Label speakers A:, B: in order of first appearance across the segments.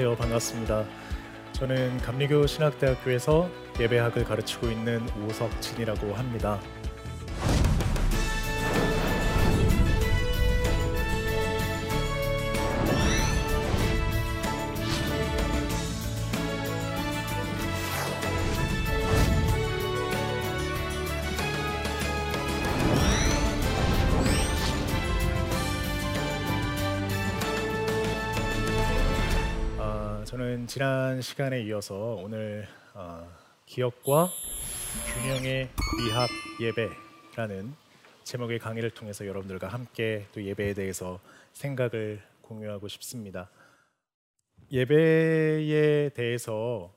A: 안녕하세요. 반갑습니다. 저는 감리교 신학대학교에서 예배학을 가르치고 있는 오석진이라고 합니다. 지난 시간에 이어서 오늘 어, 기억과 균형의 미합 예배라는 제목의 강의를 통해서 여러분들과 함께 또 예배에 대해서 생각을 공유하고 싶습니다. 예배에 대해서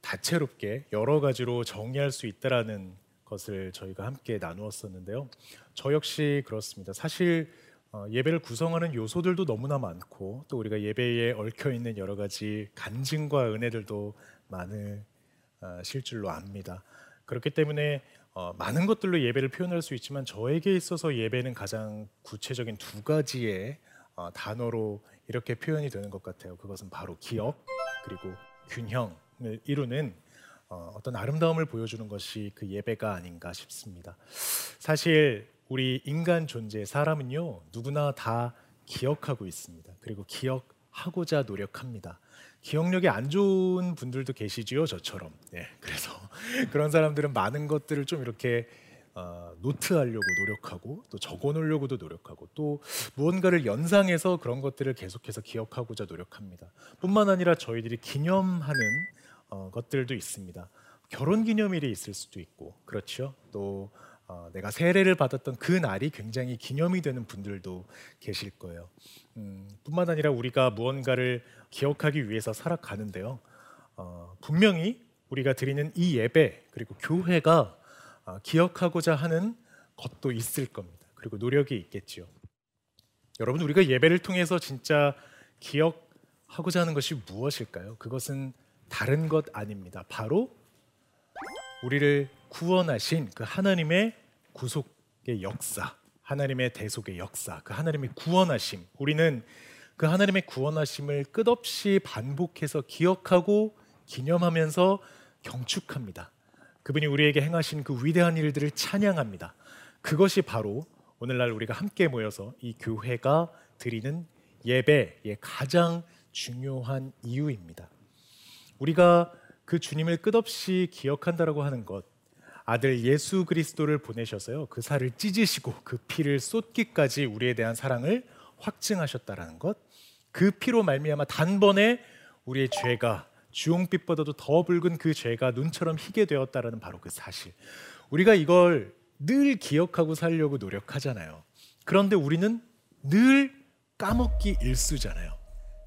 A: 다채롭게 여러 가지로 정의할 수 있다라는 것을 저희가 함께 나누었었는데요. 저 역시 그렇습니다. 사실 어, 예배를 구성하는 요소들도 너무나 많고 또 우리가 예배에 얽혀 있는 여러 가지 간증과 은혜들도 많으실 줄로 압니다. 그렇기 때문에 어, 많은 것들로 예배를 표현할 수 있지만 저에게 있어서 예배는 가장 구체적인 두 가지의 어, 단어로 이렇게 표현이 되는 것 같아요. 그것은 바로 기억 그리고 균형을 이루는 어, 어떤 아름다움을 보여주는 것이 그 예배가 아닌가 싶습니다. 사실 우리 인간 존재 사람은요 누구나 다 기억하고 있습니다. 그리고 기억하고자 노력합니다. 기억력이 안 좋은 분들도 계시지요 저처럼. 네, 그래서 그런 사람들은 많은 것들을 좀 이렇게 어, 노트하려고 노력하고 또 적어놓으려고도 노력하고 또 무언가를 연상해서 그런 것들을 계속해서 기억하고자 노력합니다. 뿐만 아니라 저희들이 기념하는 어, 것들도 있습니다. 결혼 기념일이 있을 수도 있고 그렇죠. 또 어, 내가 세례를 받았던 그 날이 굉장히 기념이 되는 분들도 계실 거예요. 음, 뿐만 아니라 우리가 무언가를 기억하기 위해서 살아가는데요. 어, 분명히 우리가 드리는 이 예배 그리고 교회가 어, 기억하고자 하는 것도 있을 겁니다. 그리고 노력이 있겠지요. 여러분 우리가 예배를 통해서 진짜 기억하고자 하는 것이 무엇일까요? 그것은 다른 것 아닙니다. 바로 우리를 구원하신 그 하나님의 구속의 역사, 하나님의 대속의 역사, 그 하나님의 구원하심. 우리는 그 하나님의 구원하심을 끝없이 반복해서 기억하고 기념하면서 경축합니다. 그분이 우리에게 행하신 그 위대한 일들을 찬양합니다. 그것이 바로 오늘날 우리가 함께 모여서 이 교회가 드리는 예배의 가장 중요한 이유입니다. 우리가 그 주님을 끝없이 기억한다라고 하는 것, 아들 예수 그리스도를 보내셔서요 그 살을 찢으시고 그 피를 쏟기까지 우리에 대한 사랑을 확증하셨다라는 것, 그 피로 말미암아 단번에 우리의 죄가 주홍빛보다도 더 붉은 그 죄가 눈처럼 희게 되었다라는 바로 그 사실. 우리가 이걸 늘 기억하고 살려고 노력하잖아요. 그런데 우리는 늘 까먹기 일수잖아요.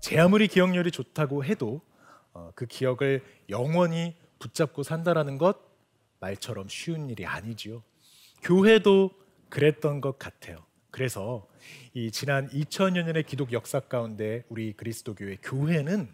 A: 제 아무리 기억력이 좋다고 해도 어, 그 기억을 영원히 붙잡고 산다라는 것 말처럼 쉬운 일이 아니지요. 교회도 그랬던 것 같아요. 그래서 이 지난 2000여 년의 기독 역사 가운데 우리 그리스도 교회 교회는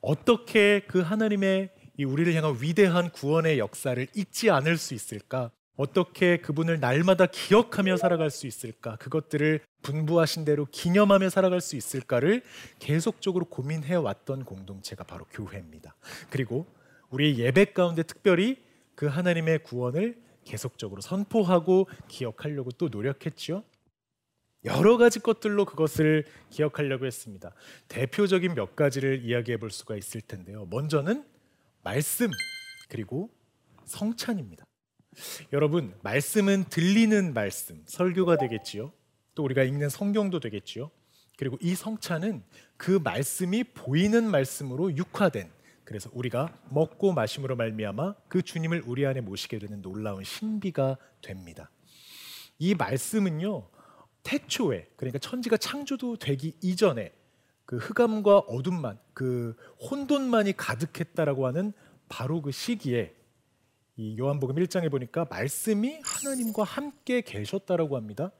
A: 어떻게 그 하나님의 이 우리를 향한 위대한 구원의 역사를 잊지 않을 수 있을까? 어떻게 그분을 날마다 기억하며 살아갈 수 있을까? 그것들을 분부하신 대로 기념하며 살아갈 수 있을까를 계속적으로 고민해 왔던 공동체가 바로 교회입니다. 그리고 우리 예배 가운데 특별히 그 하나님의 구원을 계속적으로 선포하고 기억하려고 또 노력했지요. 여러 가지 것들로 그것을 기억하려고 했습니다. 대표적인 몇 가지를 이야기해 볼 수가 있을 텐데요. 먼저는 말씀 그리고 성찬입니다. 여러분, 말씀은 들리는 말씀, 설교가 되겠지요. 또 우리가 읽는 성경도 되겠지요. 그리고 이 성찬은 그 말씀이 보이는 말씀으로 육화된 그래서 우리가 먹고 마심으로 말미암아 그 주님을 우리 안에 모시게 되는 놀라운 신비가 됩니다. 이 말씀은요. 태초에 그러니까 천지가 창조도 되기 이전에 그 흑암과 어둠만 그 혼돈만이 가득했다라고 하는 바로 그 시기에 이 요한복음 1장에 보니까 말씀이 하나님과 함께 계셨다라고 합니다.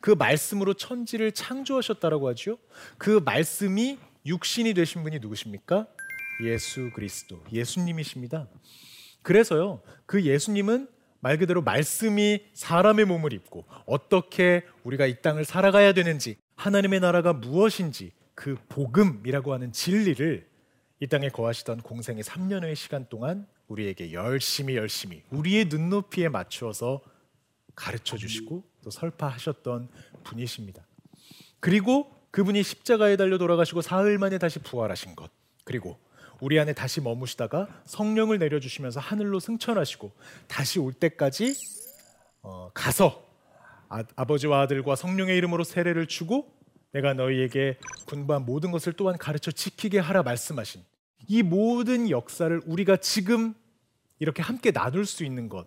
A: 그 말씀으로 천지를 창조하셨다라고 하죠. 그 말씀이 육신이 되신 분이 누구십니까? 예수 그리스도, 예수님이십니다. 그래서요, 그 예수님은 말 그대로 말씀이 사람의 몸을 입고 어떻게 우리가 이 땅을 살아가야 되는지, 하나님의 나라가 무엇인지 그 복음이라고 하는 진리를 이 땅에 거하시던 공생의 3년의 시간 동안 우리에게 열심히 열심히 우리의 눈높이에 맞추어서 가르쳐 주시고 또 설파하셨던 분이십니다. 그리고 그분이 십자가에 달려 돌아가시고 사흘 만에 다시 부활하신 것. 그리고 우리 안에 다시 머무시다가 성령을 내려주시면서 하늘로 승천하시고 다시 올 때까지 어, 가서 아, 아버지와 아들과 성령의 이름으로 세례를 주고 내가 너희에게 군부한 모든 것을 또한 가르쳐 지키게 하라 말씀하신 이 모든 역사를 우리가 지금 이렇게 함께 나눌 수 있는 것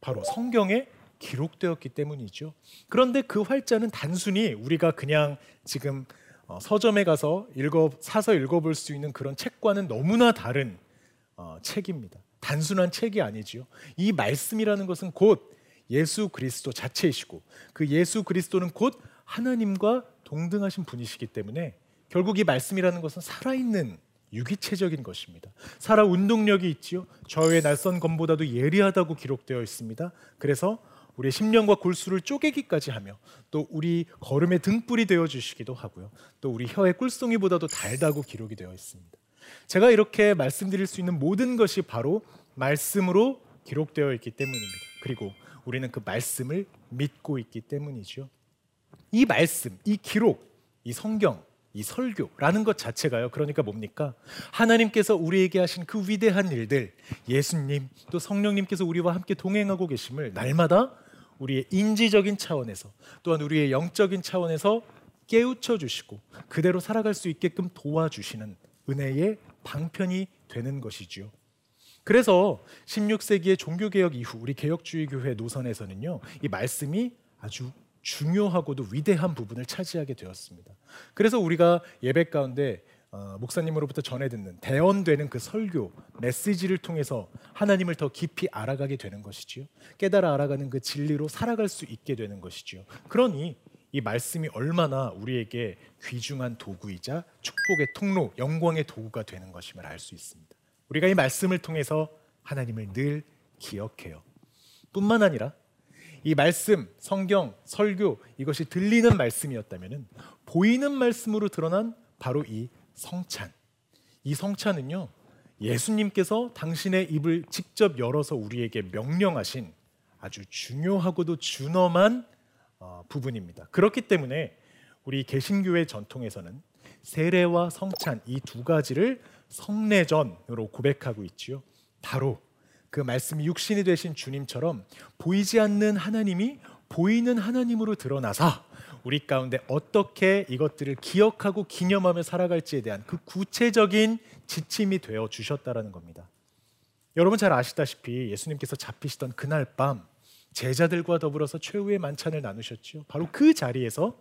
A: 바로 성경에 기록되었기 때문이죠. 그런데 그 활자는 단순히 우리가 그냥 지금 어, 서점에 가서 읽어 사서 읽어볼 수 있는 그런 책과는 너무나 다른 어, 책입니다. 단순한 책이 아니지요. 이 말씀이라는 것은 곧 예수 그리스도 자체이시고 그 예수 그리스도는 곧 하나님과 동등하신 분이시기 때문에 결국 이 말씀이라는 것은 살아있는 유기체적인 것입니다. 살아 운동력이 있지요. 저의 날선 검보다도 예리하다고 기록되어 있습니다. 그래서 우리의 심령과 골수를 쪼개기까지 하며 또 우리 걸음의 등불이 되어 주시기도 하고요. 또 우리 혀의 꿀송이보다도 달다고 기록이 되어 있습니다. 제가 이렇게 말씀드릴 수 있는 모든 것이 바로 말씀으로 기록되어 있기 때문입니다. 그리고 우리는 그 말씀을 믿고 있기 때문이죠. 이 말씀, 이 기록, 이 성경, 이 설교라는 것 자체가요. 그러니까 뭡니까? 하나님께서 우리에게 하신 그 위대한 일들, 예수님 또 성령님께서 우리와 함께 동행하고 계심을 날마다 우리의 인지적인 차원에서 또한 우리의 영적인 차원에서 깨우쳐 주시고 그대로 살아갈 수 있게끔 도와주시는 은혜의 방편이 되는 것이지요. 그래서 16세기의 종교개혁 이후 우리 개혁주의 교회 노선에서는요. 이 말씀이 아주 중요하고도 위대한 부분을 차지하게 되었습니다. 그래서 우리가 예배 가운데 어, 목사님으로부터 전해 듣는 대언되는 그 설교 메시지를 통해서 하나님을 더 깊이 알아가게 되는 것이지요. 깨달아 알아가는 그 진리로 살아갈 수 있게 되는 것이지요. 그러니 이 말씀이 얼마나 우리에게 귀중한 도구이자 축복의 통로, 영광의 도구가 되는 것임을 알 수 있습니다. 우리가 이 말씀을 통해서 하나님을 늘 기억해요. 뿐만 아니라 이 말씀, 성경, 설교 이것이 들리는 말씀이었다면 보이는 말씀으로 드러난 바로 이 성찬. 이 성찬은요. 예수님께서 당신의 입을 직접 열어서 우리에게 명령하신 아주 중요하고도 준엄한 어, 부분입니다. 그렇기 때문에 우리 개신교의 전통에서는 세례와 성찬 이 두 가지를 성례전으로 고백하고 있지요. 바로 그 말씀이 육신이 되신 주님처럼 보이지 않는 하나님이 보이는 하나님으로 드러나사 우리 가운데 어떻게 이것들을 기억하고 기념하며 살아갈지에 대한 그 구체적인 지침이 되어 주셨다라는 겁니다. 여러분 잘 아시다시피 예수님께서 잡히시던 그날 밤 제자들과 더불어서 최후의 만찬을 나누셨지요. 바로 그 자리에서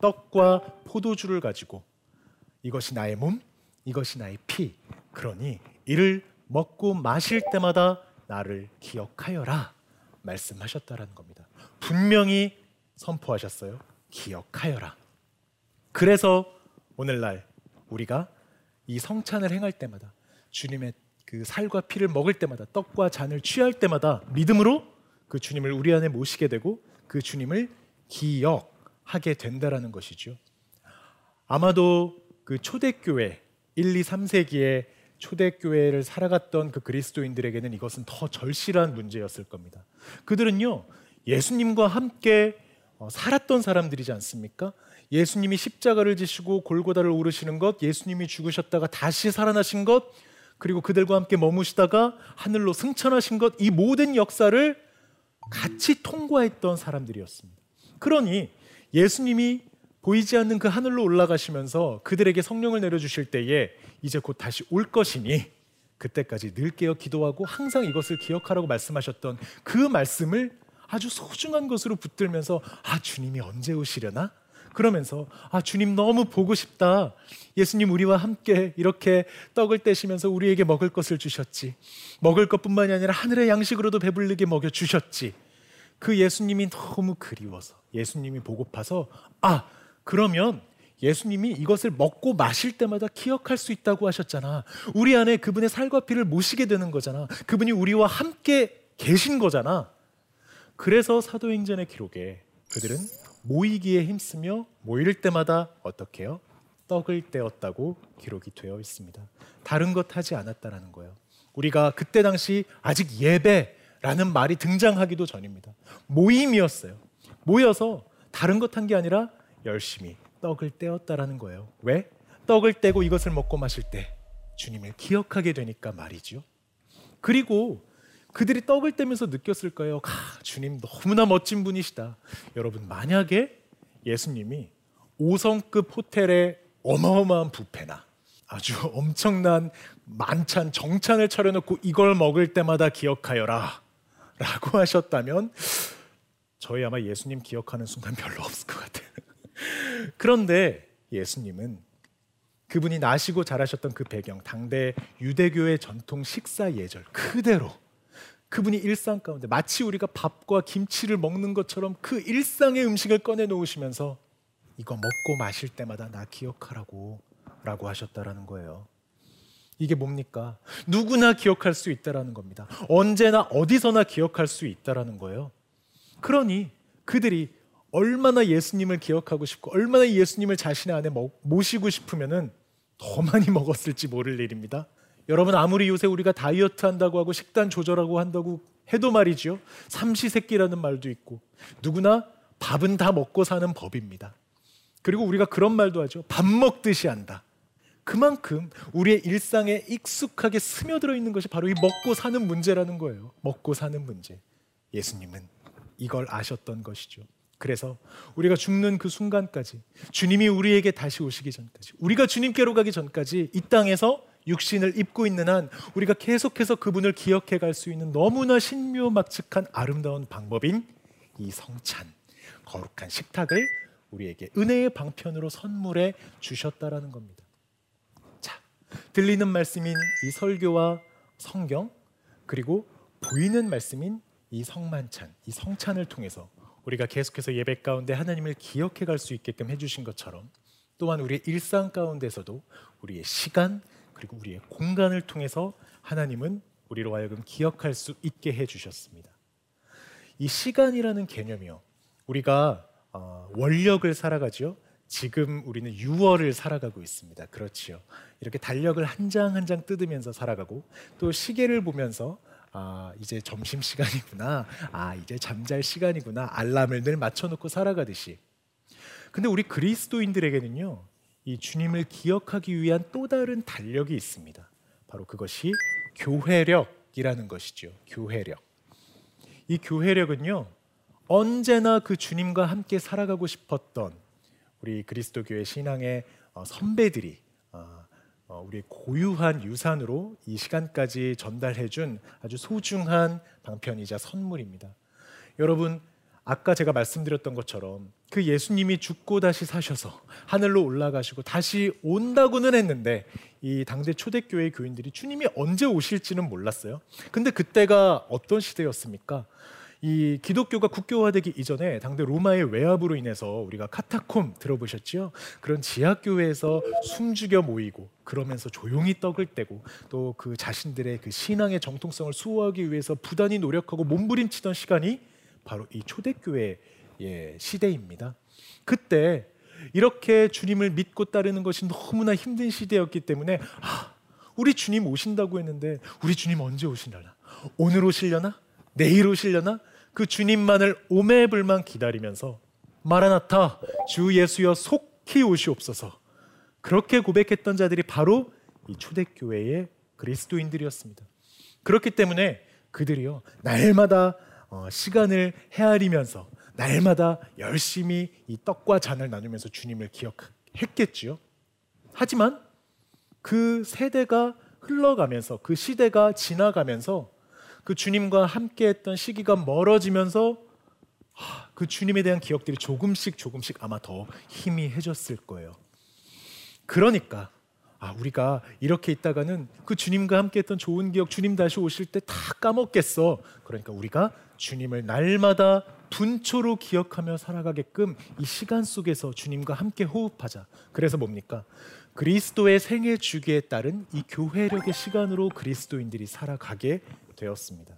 A: 떡과 포도주를 가지고 이것이 나의 몸, 이것이 나의 피. 그러니 이를 먹고 마실 때마다 나를 기억하여라 말씀하셨다라는 겁니다. 분명히 선포하셨어요. 기억하여라. 그래서 오늘날 우리가 이 성찬을 행할 때마다 주님의 그 살과 피를 먹을 때마다 떡과 잔을 취할 때마다 믿음으로 그 주님을 우리 안에 모시게 되고 그 주님을 기억하게 된다라는 것이죠. 아마도 그 초대교회 1, 2, 3세기에 초대교회를 살아갔던 그 그리스도인들에게는 이것은 더 절실한 문제였을 겁니다. 그들은요, 예수님과 함께 어, 살았던 사람들이지 않습니까? 예수님이 십자가를 지시고 골고다를 오르시는 것, 예수님이 죽으셨다가 다시 살아나신 것, 그리고 그들과 함께 머무시다가 하늘로 승천하신 것, 이 모든 역사를 같이 통과했던 사람들이었습니다. 그러니 예수님이 보이지 않는 그 하늘로 올라가시면서 그들에게 성령을 내려주실 때에 이제 곧 다시 올 것이니 그때까지 늘 깨어 기도하고 항상 이것을 기억하라고 말씀하셨던 그 말씀을 아주 소중한 것으로 붙들면서 아 주님이 언제 오시려나? 그러면서 아 주님 너무 보고 싶다. 예수님 우리와 함께 이렇게 떡을 떼시면서 우리에게 먹을 것을 주셨지. 먹을 것뿐만이 아니라 하늘의 양식으로도 배불리게 먹여 주셨지. 그 예수님이 너무 그리워서 예수님이 보고파서 아 그러면 예수님이 이것을 먹고 마실 때마다 기억할 수 있다고 하셨잖아. 우리 안에 그분의 살과 피를 모시게 되는 거잖아. 그분이 우리와 함께 계신 거잖아. 그래서 사도행전의 기록에 그들은 모이기에 힘쓰며 모일 때마다 어떻게 해요? 떡을 떼었다고 기록이 되어 있습니다. 다른 것 하지 않았다라는 거예요. 우리가 그때 당시 아직 예배라는 말이 등장하기도 전입니다. 모임이었어요. 모여서 다른 것 한 게 아니라 열심히 떡을 떼었다라는 거예요. 왜? 떡을 떼고 이것을 먹고 마실 때 주님을 기억하게 되니까 말이죠. 그리고 그들이 떡을 떼면서 느꼈을 거예요. 아, 주님 너무나 멋진 분이시다. 여러분 만약에 예수님이 5성급 호텔에 어마어마한 부페나 아주 엄청난 만찬 정찬을 차려놓고 이걸 먹을 때마다 기억하여라 라고 하셨다면 저희 아마 예수님 기억하는 순간 별로 없을 것 같아요. 그런데 예수님은 그분이 나시고 자라셨던 그 배경, 당대 유대교의 전통 식사 예절 그대로 그분이 일상 가운데 마치 우리가 밥과 김치를 먹는 것처럼 그 일상의 음식을 꺼내 놓으시면서 이거 먹고 마실 때마다 나 기억하라고 라고 하셨다라는 거예요. 이게 뭡니까? 누구나 기억할 수 있다라는 겁니다. 언제나 어디서나 기억할 수 있다라는 거예요. 그러니 그들이 얼마나 예수님을 기억하고 싶고 얼마나 예수님을 자신의 안에 모시고 싶으면은 더 많이 먹었을지 모를 일입니다. 여러분 아무리 요새 우리가 다이어트 한다고 하고 식단 조절하고 한다고 해도 말이죠. 삼시세끼라는 말도 있고 누구나 밥은 다 먹고 사는 법입니다. 그리고 우리가 그런 말도 하죠. 밥 먹듯이 한다. 그만큼 우리의 일상에 익숙하게 스며들어 있는 것이 바로 이 먹고 사는 문제라는 거예요. 먹고 사는 문제. 예수님은 이걸 아셨던 것이죠. 그래서 우리가 죽는 그 순간까지 주님이 우리에게 다시 오시기 전까지 우리가 주님께로 가기 전까지 이 땅에서 육신을 입고 있는 한 우리가 계속해서 그분을 기억해 갈 수 있는 너무나 신묘막측한 아름다운 방법인 이 성찬 거룩한 식탁을 우리에게 은혜의 방편으로 선물해 주셨다라는 겁니다. 자, 들리는 말씀인 이 설교와 성경 그리고 보이는 말씀인 이 성만찬, 이 성찬을 통해서 우리가 계속해서 예배 가운데 하나님을 기억해 갈 수 있게끔 해 주신 것처럼 또한 우리의 일상 가운데서도 우리의 시간 그리고 우리의 공간을 통해서 하나님은 우리로 하여금 기억할 수 있게 해 주셨습니다. 이 시간이라는 개념이요. 우리가 어, 원력을 살아가죠. 지금 우리는 6월을 살아가고 있습니다. 그렇지요. 이렇게 달력을 한 장 한 장 뜯으면서 살아가고 또 시계를 보면서 아, 이제 점심 시간이구나. 아, 이제 잠잘 시간이구나. 알람을 늘 맞춰 놓고 살아가듯이. 근데 우리 그리스도인들에게는요. 이 주님을 기억하기 위한 또 다른 달력이 있습니다. 바로 그것이 교회력이라는 것이죠. 교회력. 이 교회력은요. 언제나 그 주님과 함께 살아가고 싶었던 우리 그리스도교회 신앙의 어, 선배들이 어, 어, 우리 고유한 유산으로 이 시간까지 전달해 준 아주 소중한 방편이자 선물입니다. 여러분 아까 제가 말씀드렸던 것처럼 그 예수님이 죽고 다시 사셔서 하늘로 올라가시고 다시 온다고는 했는데 이 당대 초대교회 교인들이 주님이 언제 오실지는 몰랐어요. 근데 그때가 어떤 시대였습니까? 이 기독교가 국교화되기 이전에 당대 로마의 외압으로 인해서 우리가 카타콤 들어보셨죠? 그런 지하교회에서 숨죽여 모이고 그러면서 조용히 떡을 떼고 또 그 자신들의 그 신앙의 정통성을 수호하기 위해서 부단히 노력하고 몸부림치던 시간이 바로 이 초대교회 의 시대입니다. 그때 이렇게 주님을 믿고 따르는 것이 너무나 힘든 시대였기 때문에 아, 우리 주님 오신다고 했는데 우리 주님 언제 오시려나? 오늘 오시려나? 내일 오시려나? 그 주님만을 오매불만 기다리면서 마라나타 주 예수여 속히 오시옵소서 그렇게 고백했던 자들이 바로 이 초대교회의 그리스도인들이었습니다. 그렇기 때문에 그들이요 날마다 어, 시간을 헤아리면서 날마다 열심히 이 떡과 잔을 나누면서 주님을 기억했겠지요. 하지만 그 세대가 흘러가면서 그 시대가 지나가면서 그 주님과 함께했던 시기가 멀어지면서 그 주님에 대한 기억들이 조금씩 조금씩 아마 더 희미해졌을 거예요. 그러니까 아, 우리가 이렇게 있다가는 그 주님과 함께 했던 좋은 기억, 주님 다시 오실 때 다 까먹겠어. 그러니까 우리가 주님을 날마다 분초로 기억하며 살아가게끔 이 시간 속에서 주님과 함께 호흡하자. 그래서 뭡니까? 그리스도의 생애 주기에 따른 이 교회력의 시간으로 그리스도인들이 살아가게 되었습니다.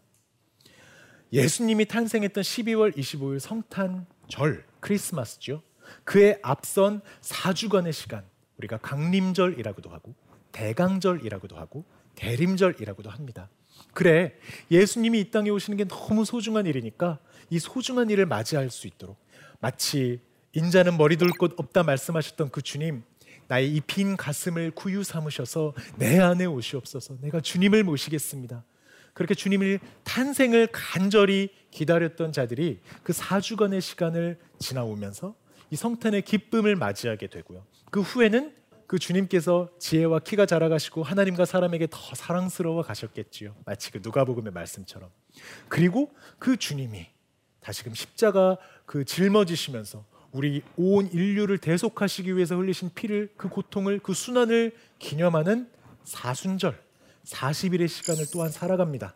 A: 예수님이 탄생했던 12월 25일 성탄절 크리스마스죠. 그에 앞선 4주간의 시간 우리가 강림절이라고도 하고 대강절이라고도 하고 대림절이라고도 합니다. 그래 예수님이 이 땅에 오시는 게 너무 소중한 일이니까 이 소중한 일을 맞이할 수 있도록 마치 인자는 머리 둘 곳 없다 말씀하셨던 그 주님 나의 이 빈 가슴을 구유 삼으셔서 내 안에 오시옵소서 내가 주님을 모시겠습니다. 그렇게 주님을 탄생을 간절히 기다렸던 자들이 그 4주간의 시간을 지나오면서 이 성탄의 기쁨을 맞이하게 되고요. 그 후에는 그 주님께서 지혜와 키가 자라가시고 하나님과 사람에게 더 사랑스러워 가셨겠지요. 마치 그 누가복음의 말씀처럼. 그리고 그 주님이 다시금 십자가 그 짊어지시면서 우리 온 인류를 대속하시기 위해서 흘리신 피를 그 고통을 그 순환을 기념하는 사순절 40일의 시간을 또한 살아갑니다.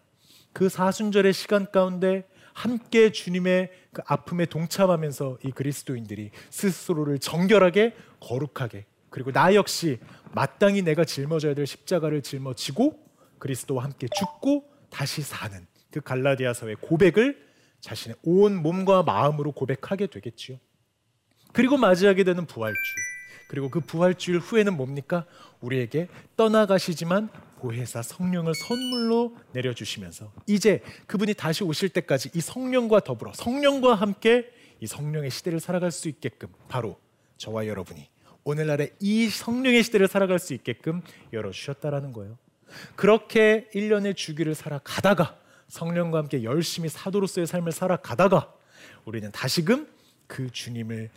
A: 그 사순절의 시간 가운데 함께 주님의 그 아픔에 동참하면서 이 그리스도인들이 스스로를 정결하게 거룩하게 그리고 나 역시 마땅히 내가 짊어져야 될 십자가를 짊어지고 그리스도와 함께 죽고 다시 사는 그 갈라디아서의 고백을 자신의 온 몸과 마음으로 고백하게 되겠지요. 그리고 맞이하게 되는 부활주일. 그리고 그 부활주일 후에는 뭡니까? 우리에게 떠나가시지만 보혜사 성령을 선물로 내려주시면서 이제 그분이 다시 오실 때까지 이 성령과 더불어 성령과 함께 이 성령의 시대를 살아갈 수 있게끔 바로 저와 여러분이 오늘날의 이 성령의 시대를 살아갈 수 있게끔 열어주셨다라는 거예요. 그렇게 1년의 주기를 살아가다가 성령과 함께 열심히 사도로서의 삶을 살아가다가 우리는 다시금 그 주님을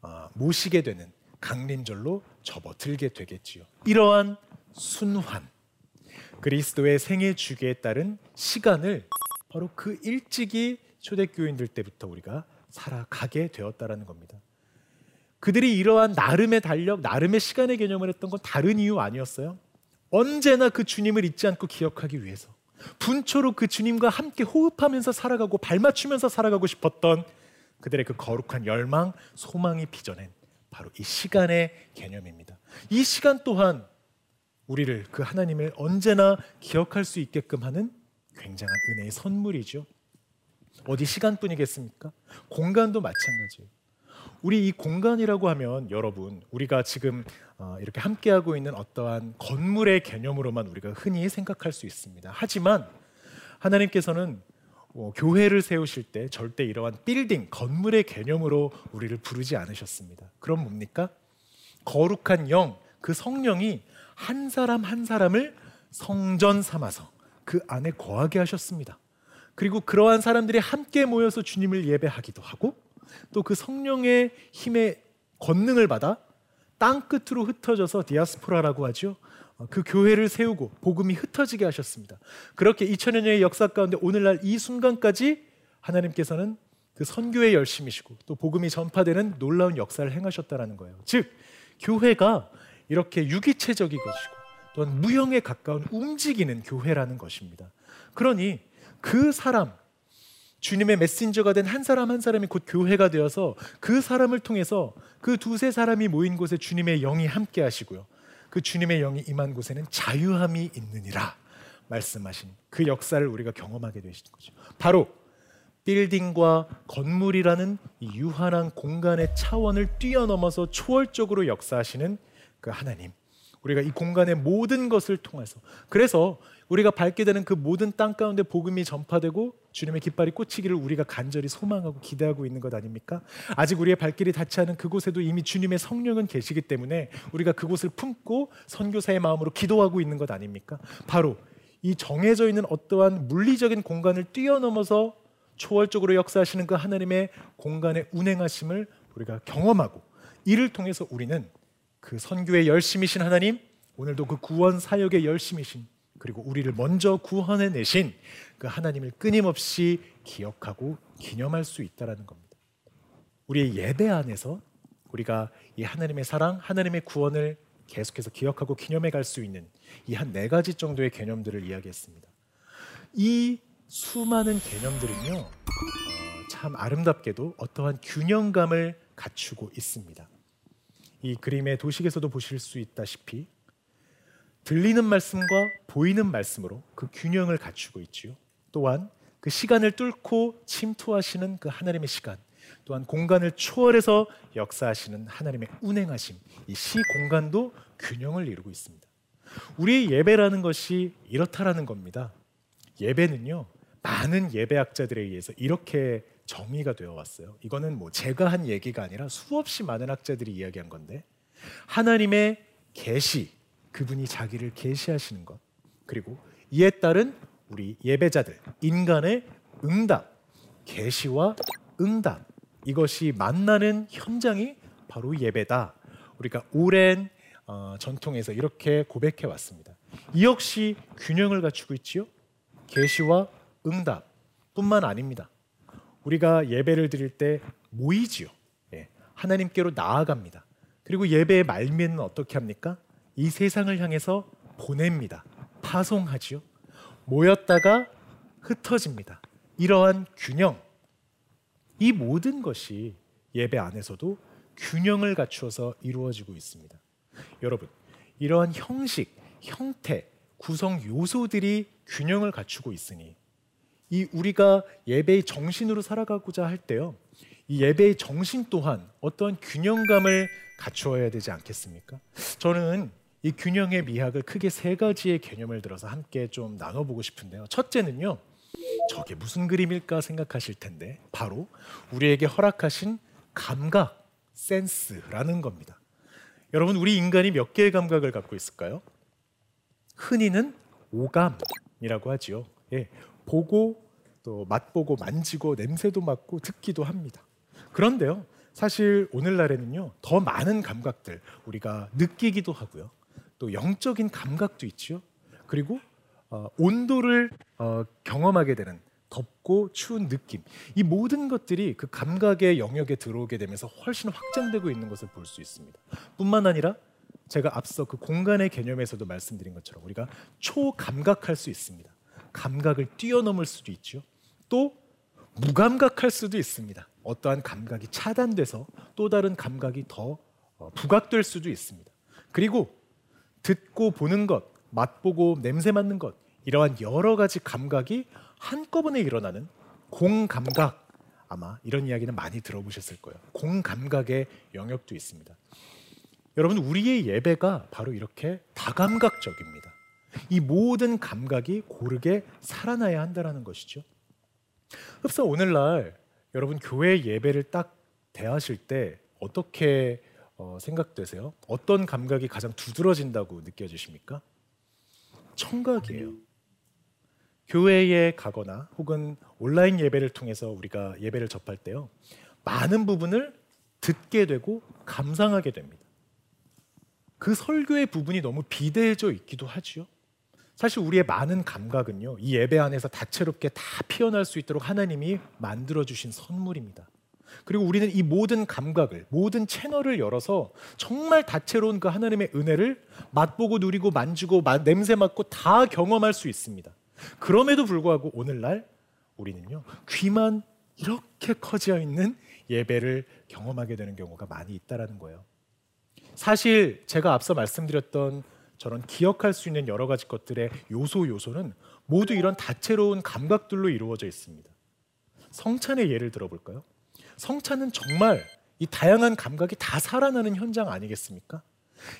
A: 어, 모시게 되는 강림절로 접어들게 되겠지요. 이러한 순환, 그리스도의 생애 주기에 따른 시간을 바로 그 일찍이 초대 교인들 때부터 우리가 살아가게 되었다라는 겁니다. 그들이 이러한 나름의 달력, 나름의 시간의 개념을 했던 건 다른 이유 아니었어요? 언제나 그 주님을 잊지 않고 기억하기 위해서 분초로 그 주님과 함께 호흡하면서 살아가고 발맞추면서 살아가고 싶었던 그들의 그 거룩한 열망, 소망이 빚어낸 바로 이 시간의 개념입니다. 이 시간 또한 우리를 그 하나님을 언제나 기억할 수 있게끔 하는 굉장한 은혜의 선물이죠. 어디 시간뿐이겠습니까? 공간도 마찬가지예요. 우리 이 공간이라고 하면 여러분 우리가 지금 어, 이렇게 함께하고 있는 어떠한 건물의 개념으로만 우리가 흔히 생각할 수 있습니다. 하지만 하나님께서는 어, 교회를 세우실 때 절대 이러한 빌딩 건물의 개념으로 우리를 부르지 않으셨습니다. 그럼 뭡니까? 거룩한 영, 그 성령이 한 사람 한 사람을 성전 삼아서 그 안에 거하게 하셨습니다. 그리고 그러한 사람들이 함께 모여서 주님을 예배하기도 하고 또 그 성령의 힘의 권능을 받아 땅 끝으로 흩어져서 디아스포라라고 하죠. 어, 그 교회를 세우고 복음이 흩어지게 하셨습니다. 그렇게 2000여 년의 역사 가운데 오늘날 이 순간까지 하나님께서는 그 선교에 열심이시고 또 복음이 전파되는 놀라운 역사를 행하셨다라는 거예요. 즉 교회가 이렇게 유기체적인 것이고 또한 무형에 가까운 움직이는 교회라는 것입니다. 그러니 그 사람 주님의 메신저가 된 한 사람 한 사람이 곧 교회가 되어서 그 사람을 통해서 그 두세 사람이 모인 곳에 주님의 영이 함께 하시고요. 그 주님의 영이 임한 곳에는 자유함이 있느니라 말씀하신 그 역사를 우리가 경험하게 되신 거죠. 바로 빌딩과 건물이라는 유한한 공간의 차원을 뛰어넘어서 초월적으로 역사하시는 그 하나님. 우리가 이 공간의 모든 것을 통해서 그래서 우리가 밟게 되는 그 모든 땅 가운데 복음이 전파되고 주님의 깃발이 꽂히기를 우리가 간절히 소망하고 기대하고 있는 것 아닙니까? 아직 우리의 발길이 닿지 않은 그곳에도 이미 주님의 성령은 계시기 때문에 우리가 그곳을 품고 선교사의 마음으로 기도하고 있는 것 아닙니까? 바로 이 정해져 있는 어떠한 물리적인 공간을 뛰어넘어서 초월적으로 역사하시는 그 하나님의 공간의 운행하심을 우리가 경험하고 이를 통해서 우리는 그 선교에 열심이신 하나님 오늘도 그 구원 사역에 열심이신 그리고 우리를 먼저 구원해 내신 그 하나님을 끊임없이 기억하고 기념할 수 있다라는 겁니다. 우리의 예배 안에서 우리가 이 하나님의 사랑, 하나님의 구원을 계속해서 기억하고 기념해 갈 수 있는 이 한 네 가지 정도의 개념들을 이야기했습니다. 이 수많은 개념들은요, 어, 참 아름답게도 어떠한 균형감을 갖추고 있습니다. 이 그림의 도식에서도 보실 수 있다시피 들리는 말씀과 보이는 말씀으로 그 균형을 갖추고 있지요. 또한 그 시간을 뚫고 침투하시는 그 하나님의 시간, 또한 공간을 초월해서 역사하시는 하나님의 운행하심, 이 시 공간도 균형을 이루고 있습니다. 우리의 예배라는 것이 이렇다라는 겁니다. 예배는요, 많은 예배학자들에 의해서 이렇게 정의가 되어 왔어요. 이거는 뭐 제가 한 얘기가 아니라 수없이 많은 학자들이 이야기한 건데 하나님의 계시, 그분이 자기를 계시하시는 것, 그리고 이에 따른 우리 예배자들, 인간의 응답, 계시와 응답 이것이 만나는 현장이 바로 예배다. 우리가 오랜 어, 전통에서 이렇게 고백해 왔습니다. 이 역시 균형을 갖추고 있지요. 계시와 응답뿐만 아닙니다. 우리가 예배를 드릴 때 모이지요. 예, 하나님께로 나아갑니다. 그리고 예배의 말미에는 어떻게 합니까? 이 세상을 향해서 보냅니다. 파송하지요. 모였다가 흩어집니다. 이러한 균형, 이 모든 것이 예배 안에서도 균형을 갖추어서 이루어지고 있습니다. 여러분, 이러한 형식, 형태, 구성 요소들이 균형을 갖추고 있으니 이 우리가 예배의 정신으로 살아가고자 할 때요. 이 예배의 정신 또한 어떤 균형감을 갖추어야 되지 않겠습니까? 저는 이 균형의 미학을 크게 세 가지의 개념을 들어서 함께 좀 나눠보고 싶은데요. 첫째는요. 저게 무슨 그림일까 생각하실 텐데 바로 우리에게 허락하신 감각, 센스라는 겁니다. 여러분 우리 인간이 몇 개의 감각을 갖고 있을까요? 흔히는 오감이라고 하지요. 예, 보고 또 맛보고 만지고 냄새도 맡고 듣기도 합니다. 그런데요. 사실 오늘날에는요. 더 많은 감각들 우리가 느끼기도 하고요. 또 영적인 감각도 있죠. 그리고 어, 온도를 어, 경험하게 되는 덥고 추운 느낌 이 모든 것들이 그 감각의 영역에 들어오게 되면서 훨씬 확장되고 있는 것을 볼 수 있습니다. 뿐만 아니라 제가 앞서 그 공간의 개념에서도 말씀드린 것처럼 우리가 초감각할 수 있습니다. 감각을 뛰어넘을 수도 있죠. 또 무감각할 수도 있습니다. 어떠한 감각이 차단돼서 또 다른 감각이 더 어, 부각될 수도 있습니다. 그리고 듣고 보는 것, 맛보고 냄새 맡는 것 이러한 여러 가지 감각이 한꺼번에 일어나는 공감각 아마 이런 이야기는 많이 들어보셨을 거예요. 공감각의 영역도 있습니다. 여러분 우리의 예배가 바로 이렇게 다감각적입니다. 이 모든 감각이 고르게 살아나야 한다라는 것이죠. 흡사 오늘날 여러분 교회 예배를 딱 대하실 때 어떻게 어, 생각되세요? 어떤 감각이 가장 두드러진다고 느껴지십니까? 청각이에요. 교회에 가거나 혹은 온라인 예배를 통해서 우리가 예배를 접할 때요. 많은 부분을 듣게 되고 감상하게 됩니다. 그 설교의 부분이 너무 비대해져 있기도 하지요. 사실 우리의 많은 감각은요. 이 예배 안에서 다채롭게 다 피어날 수 있도록 하나님이 만들어 주신 선물입니다. 그리고 우리는 이 모든 감각을 모든 채널을 열어서 정말 다채로운 그 하나님의 은혜를 맛보고 누리고 만지고 냄새 맡고 다 경험할 수 있습니다. 그럼에도 불구하고 오늘날 우리는요 귀만 이렇게 커져 있는 예배를 경험하게 되는 경우가 많이 있다라는 거예요. 사실 제가 앞서 말씀드렸던 저런 기억할 수 있는 여러 가지 것들의 요소 요소는 모두 이런 다채로운 감각들로 이루어져 있습니다. 성찬의 예를 들어볼까요? 성찬은 정말 이 다양한 감각이 다 살아나는 현장 아니겠습니까?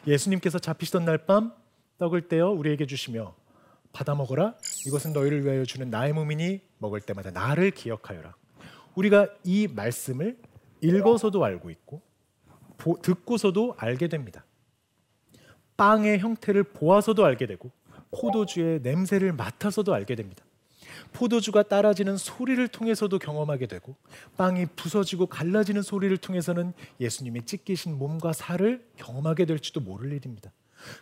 A: 예수님께서 잡히시던 날 밤 떡을 떼어 우리에게 주시며 받아 먹어라. 이것은 너희를 위하여 주는 나의 몸이니 먹을 때마다 나를 기억하여라. 우리가 이 말씀을 읽어서도 알고 있고 보, 듣고서도 알게 됩니다. 빵의 형태를 보아서도 알게 되고 포도주의 냄새를 맡아서도 알게 됩니다. 포도주가 따라지는 소리를 통해서도 경험하게 되고 빵이 부서지고 갈라지는 소리를 통해서는 예수님의 찢기신 몸과 살을 경험하게 될지도 모를 일입니다.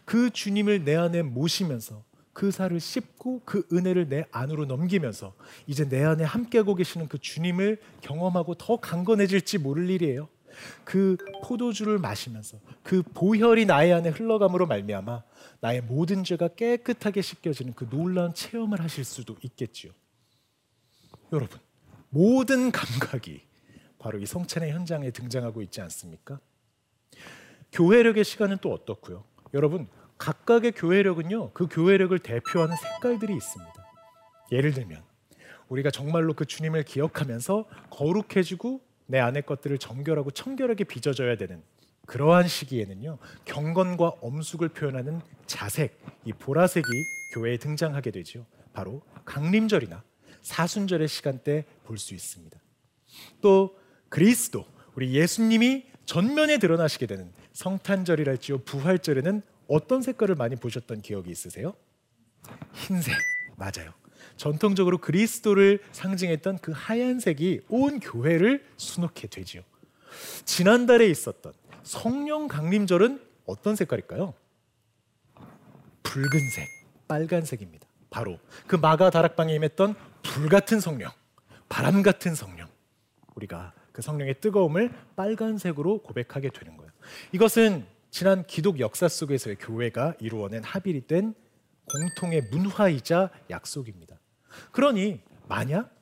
A: 그 주님을 내 안에 모시면서 그 살을 씹고 그 은혜를 내 안으로 넘기면서 이제 내 안에 함께하고 계시는 그 주님을 경험하고 더 강건해질지 모를 일이에요. 그 포도주를 마시면서 그 보혈이 나의 안에 흘러감으로 말미암아 나의 모든 죄가 깨끗하게 씻겨지는 그 놀라운 체험을 하실 수도 있겠지요. 여러분, 모든 감각이 바로 이 성찬의 현장에 등장하고 있지 않습니까? 교회력의 시간은 또 어떻고요? 여러분, 각각의 교회력은요, 그 교회력을 대표하는 색깔들이 있습니다. 예를 들면, 우리가 정말로 그 주님을 기억하면서 거룩해지고 내 안의 것들을 정결하고 청결하게 빚어져야 되는 그러한 시기에는요 경건과 엄숙을 표현하는 자색 이 보라색이 교회에 등장하게 되죠. 바로 강림절이나 사순절의 시간대 볼 수 있습니다. 또 그리스도 우리 예수님이 전면에 드러나시게 되는 성탄절이랄지요 부활절에는 어떤 색깔을 많이 보셨던 기억이 있으세요? 흰색 맞아요. 전통적으로 그리스도를 상징했던 그 하얀색이 온 교회를 수놓게 되지요. 지난달에 있었던 성령 강림절은 어떤 색깔일까요? 붉은색, 빨간색입니다. 바로 그 마가 다락방에 임했던 불 같은 성령, 바람 같은 성령. 우리가 그 성령의 뜨거움을 빨간색으로 고백하게 되는 거예요. 이것은 지난 기독 역사 속에서의 교회가 이루어낸 합일이 된 공통의 문화이자 약속입니다. 그러니 만약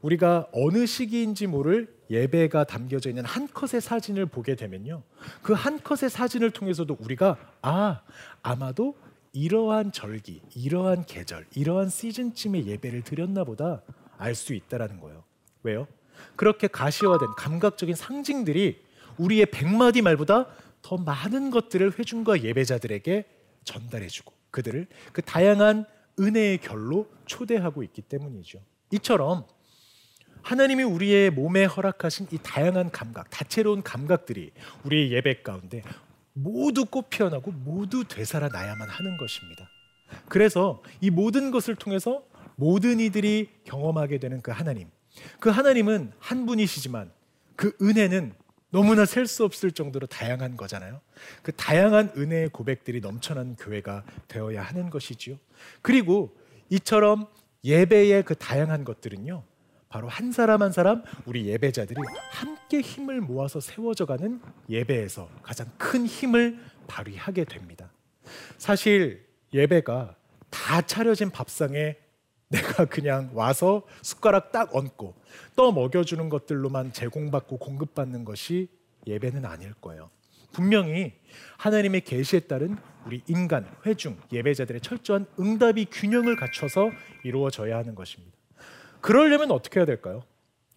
A: 우리가 어느 시기인지 모를 예배가 담겨져 있는 한 컷의 사진을 보게 되면요. 그 한 컷의 사진을 통해서도 우리가 아, 아마도 이러한 절기, 이러한 계절, 이러한 시즌쯤에 예배를 드렸나 보다 알 수 있다라는 거예요. 왜요? 그렇게 가시화된 감각적인 상징들이 우리의 백마디 말보다 더 많은 것들을 회중과 예배자들에게 전달해주고 그들을 그 다양한 은혜의 결로 초대하고 있기 때문이죠. 이처럼 하나님이 우리의 몸에 허락하신 이 다양한 감각, 다채로운 감각들이 우리의 예배 가운데 모두 꽃 피어나고 모두 되살아나야만 하는 것입니다. 그래서 이 모든 것을 통해서 모든 이들이 경험하게 되는 그 하나님. 그 하나님은 한 분이시지만 그 은혜는 너무나 셀 수 없을 정도로 다양한 거잖아요. 그 다양한 은혜의 고백들이 넘쳐난 교회가 되어야 하는 것이지요. 그리고 이처럼 예배의 그 다양한 것들은요. 바로 한 사람 한 사람 우리 예배자들이 함께 힘을 모아서 세워져가는 예배에서 가장 큰 힘을 발휘하게 됩니다. 사실 예배가 다 차려진 밥상에 내가 그냥 와서 숟가락 딱 얹고 떠 먹여주는 것들로만 제공받고 공급받는 것이 예배는 아닐 거예요. 분명히 하나님의 계시에 따른 우리 인간 회중 예배자들의 철저한 응답이 균형을 갖춰서 이루어져야 하는 것입니다. 그러려면 어떻게 해야 될까요?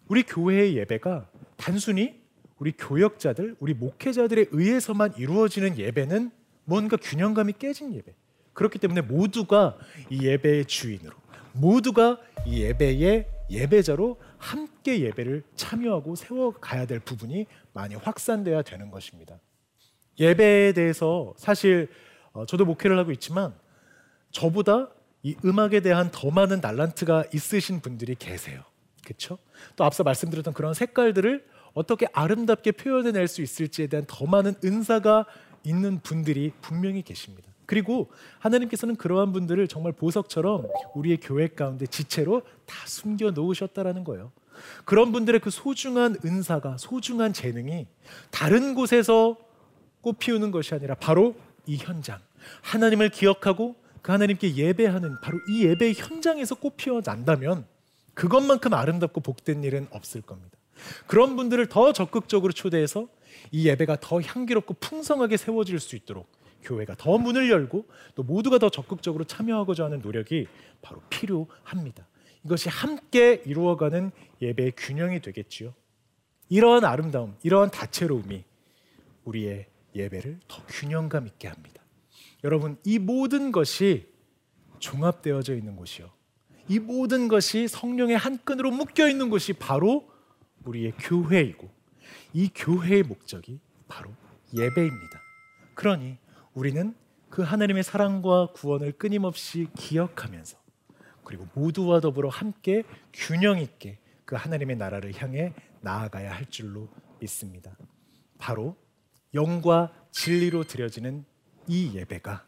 A: 우리 교회의 예배가 단순히 우리 교역자들, 우리 목회자들에 의해서만 이루어지는 예배는 뭔가 균형감이 깨진 예배. 그렇기 때문에 모두가 이 예배의 주인으로, 모두가 이 예배의 예배자로 함께 예배를 참여하고 세워가야 될 부분이 많이 확산돼야 되는 것입니다. 예배에 대해서 사실 어, 저도 목회를 하고 있지만 저보다 이 음악에 대한 더 많은 달란트가 있으신 분들이 계세요. 그렇죠? 또 앞서 말씀드렸던 그런 색깔들을 어떻게 아름답게 표현해낼 수 있을지에 대한 더 많은 은사가 있는 분들이 분명히 계십니다. 그리고 하나님께서는 그러한 분들을 정말 보석처럼 우리의 교회 가운데 지체로 다 숨겨 놓으셨다라는 거예요. 그런 분들의 그 소중한 은사가 소중한 재능이 다른 곳에서 꽃 피우는 것이 아니라 바로 이 현장 하나님을 기억하고 그 하나님께 예배하는 바로 이 예배의 현장에서 꽃 피어난다면 그것만큼 아름답고 복된 일은 없을 겁니다. 그런 분들을 더 적극적으로 초대해서 이 예배가 더 향기롭고 풍성하게 세워질 수 있도록 교회가 더 문을 열고 또 모두가 더 적극적으로 참여하고자 하는 노력이 바로 필요합니다. 이것이 함께 이루어가는 예배의 균형이 되겠지요. 이러한 아름다움, 이러한 다채로움이 우리의 예배를 더 균형감 있게 합니다. 여러분, 이 모든 것이 종합되어져 있는 곳이요. 이 모든 것이 성령의 한 끈으로 묶여 있는 곳이 바로 우리의 교회이고 이 교회의 목적이 바로 예배입니다. 그러니 우리는 그 하나님의 사랑과 구원을 끊임없이 기억하면서 그리고 모두와 더불어 함께 균형 있게 그 하나님의 나라를 향해 나아가야 할 줄로 믿습니다. 바로 영과 진리로 드려지는 이 예배가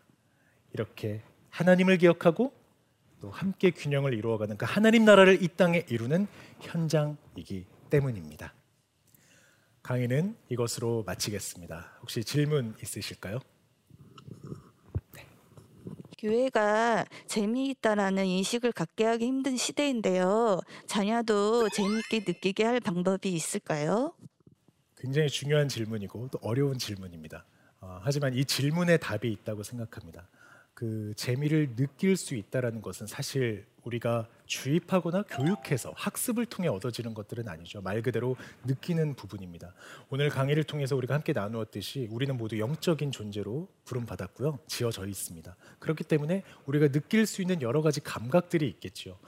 A: 이렇게 하나님을 기억하고 또 함께 균형을 이루어가는 그 하나님 나라를 이 땅에 이루는 현장이기 때문입니다. 강의는 이것으로 마치겠습니다. 혹시 질문 있으실까요?
B: 네. 교회가 재미있다라는 인식을 갖게 하기 힘든 시대인데요. 자녀도 재미있게 느끼게 할 방법이 있을까요?
A: 굉장히 중요한 질문이고 또 어려운 질문입니다. 어, 하지만 이 질문에 답이 있다고 생각합니다. 그 재미를 느낄 수 있다라는 것은 사실 우리가 주입하거나 교육해서 학습을 통해 얻어지는 것들은 아니죠. 말 그대로 느끼는 부분입니다. 오늘 강의를 통해서 우리가 함께 나누었듯이 우리는 모두 영적인 존재로 부름받았고요. 지어져 있습니다. 그렇기 때문에 우리가 느낄 수 있는 여러 가지 감각들이 있겠죠.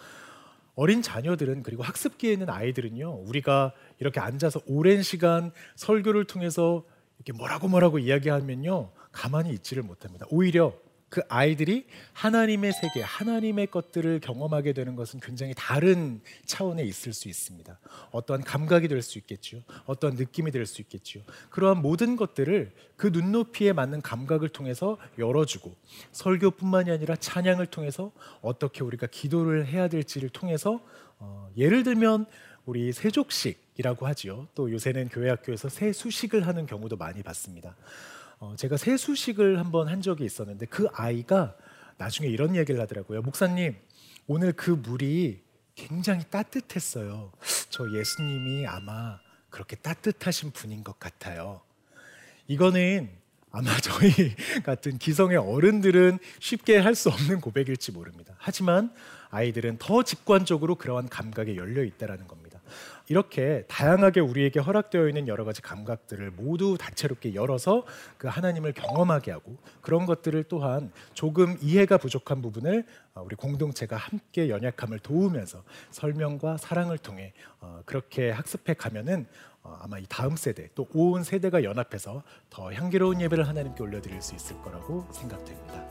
A: 어린 자녀들은 그리고 학습기에 있는 아이들은요. 우리가 이렇게 앉아서 오랜 시간 설교를 통해서 이렇게 뭐라고 뭐라고 이야기하면요. 가만히 있지를 못합니다. 오히려 그 아이들이 하나님의 세계, 하나님의 것들을 경험하게 되는 것은 굉장히 다른 차원에 있을 수 있습니다. 어떠한 감각이 될 수 있겠죠. 어떠한 느낌이 될 수 있겠죠. 그러한 모든 것들을 그 눈높이에 맞는 감각을 통해서 열어주고 설교뿐만이 아니라 찬양을 통해서 어떻게 우리가 기도를 해야 될지를 통해서 어, 예를 들면 우리 세족식이라고 하지요. 또 요새는 교회 학교에서 세 수식을 하는 경우도 많이 봤습니다. 어, 제가 세수식을 한번 한 적이 있었는데 그 아이가 나중에 이런 얘기를 하더라고요. 목사님, 오늘 그 물이 굉장히 따뜻했어요. 저 예수님이 아마 그렇게 따뜻하신 분인 것 같아요. 이거는 아마 저희 같은 기성의 어른들은 쉽게 할 수 없는 고백일지 모릅니다. 하지만 아이들은 더 직관적으로 그러한 감각에 열려 있다라는 겁니다. 이렇게 다양하게 우리에게 허락되어 있는 여러 가지 감각들을 모두 다채롭게 열어서 그 하나님을 경험하게 하고 그런 것들을 또한 조금 이해가 부족한 부분을 어, 우리 공동체가 함께 연약함을 도우면서 설명과 사랑을 통해 어, 그렇게 학습해 가면은 어, 아마 이 다음 세대 또 온 세대가 연합해서 더 향기로운 예배를 하나님께 올려드릴 수 있을 거라고 생각됩니다.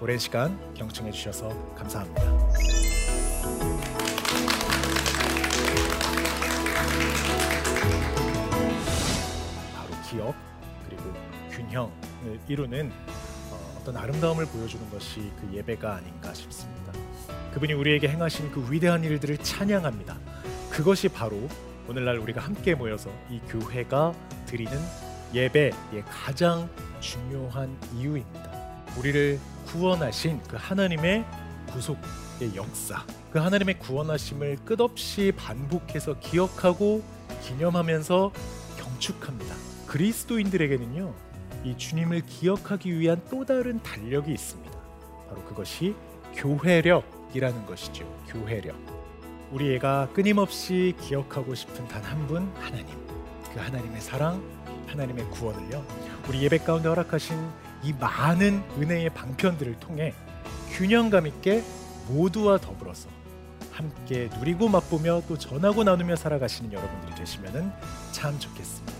A: 오랜 시간 경청해 주셔서 감사합니다. 기억 그리고 균형을 이루는 어, 어떤 아름다움을 보여주는 것이 그 예배가 아닌가 싶습니다. 그분이 우리에게 행하신 그 위대한 일들을 찬양합니다. 그것이 바로 오늘날 우리가 함께 모여서 이 교회가 드리는 예배의 가장 중요한 이유입니다. 우리를 구원하신 그 하나님의 구속의 역사, 그 하나님의 구원하심을 끝없이 반복해서 기억하고 기념하면서 경축합니다. 그리스도인들에게는요, 이 주님을 기억하기 위한 또 다른 달력이 있습니다. 바로 그것이 교회력이라는 것이죠. 교회력. 우리 애가 끊임없이 기억하고 싶은 단 한 분 하나님. 그 하나님의 사랑, 하나님의 구원을요. 우리 예배 가운데 허락하신 이 많은 은혜의 방편들을 통해 균형감 있게 모두와 더불어서 함께 누리고 맛보며 또 전하고 나누며 살아가시는 여러분들이 되시면 참 좋겠습니다.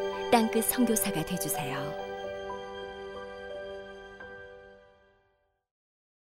C: 땅끝 성교사가 되주세요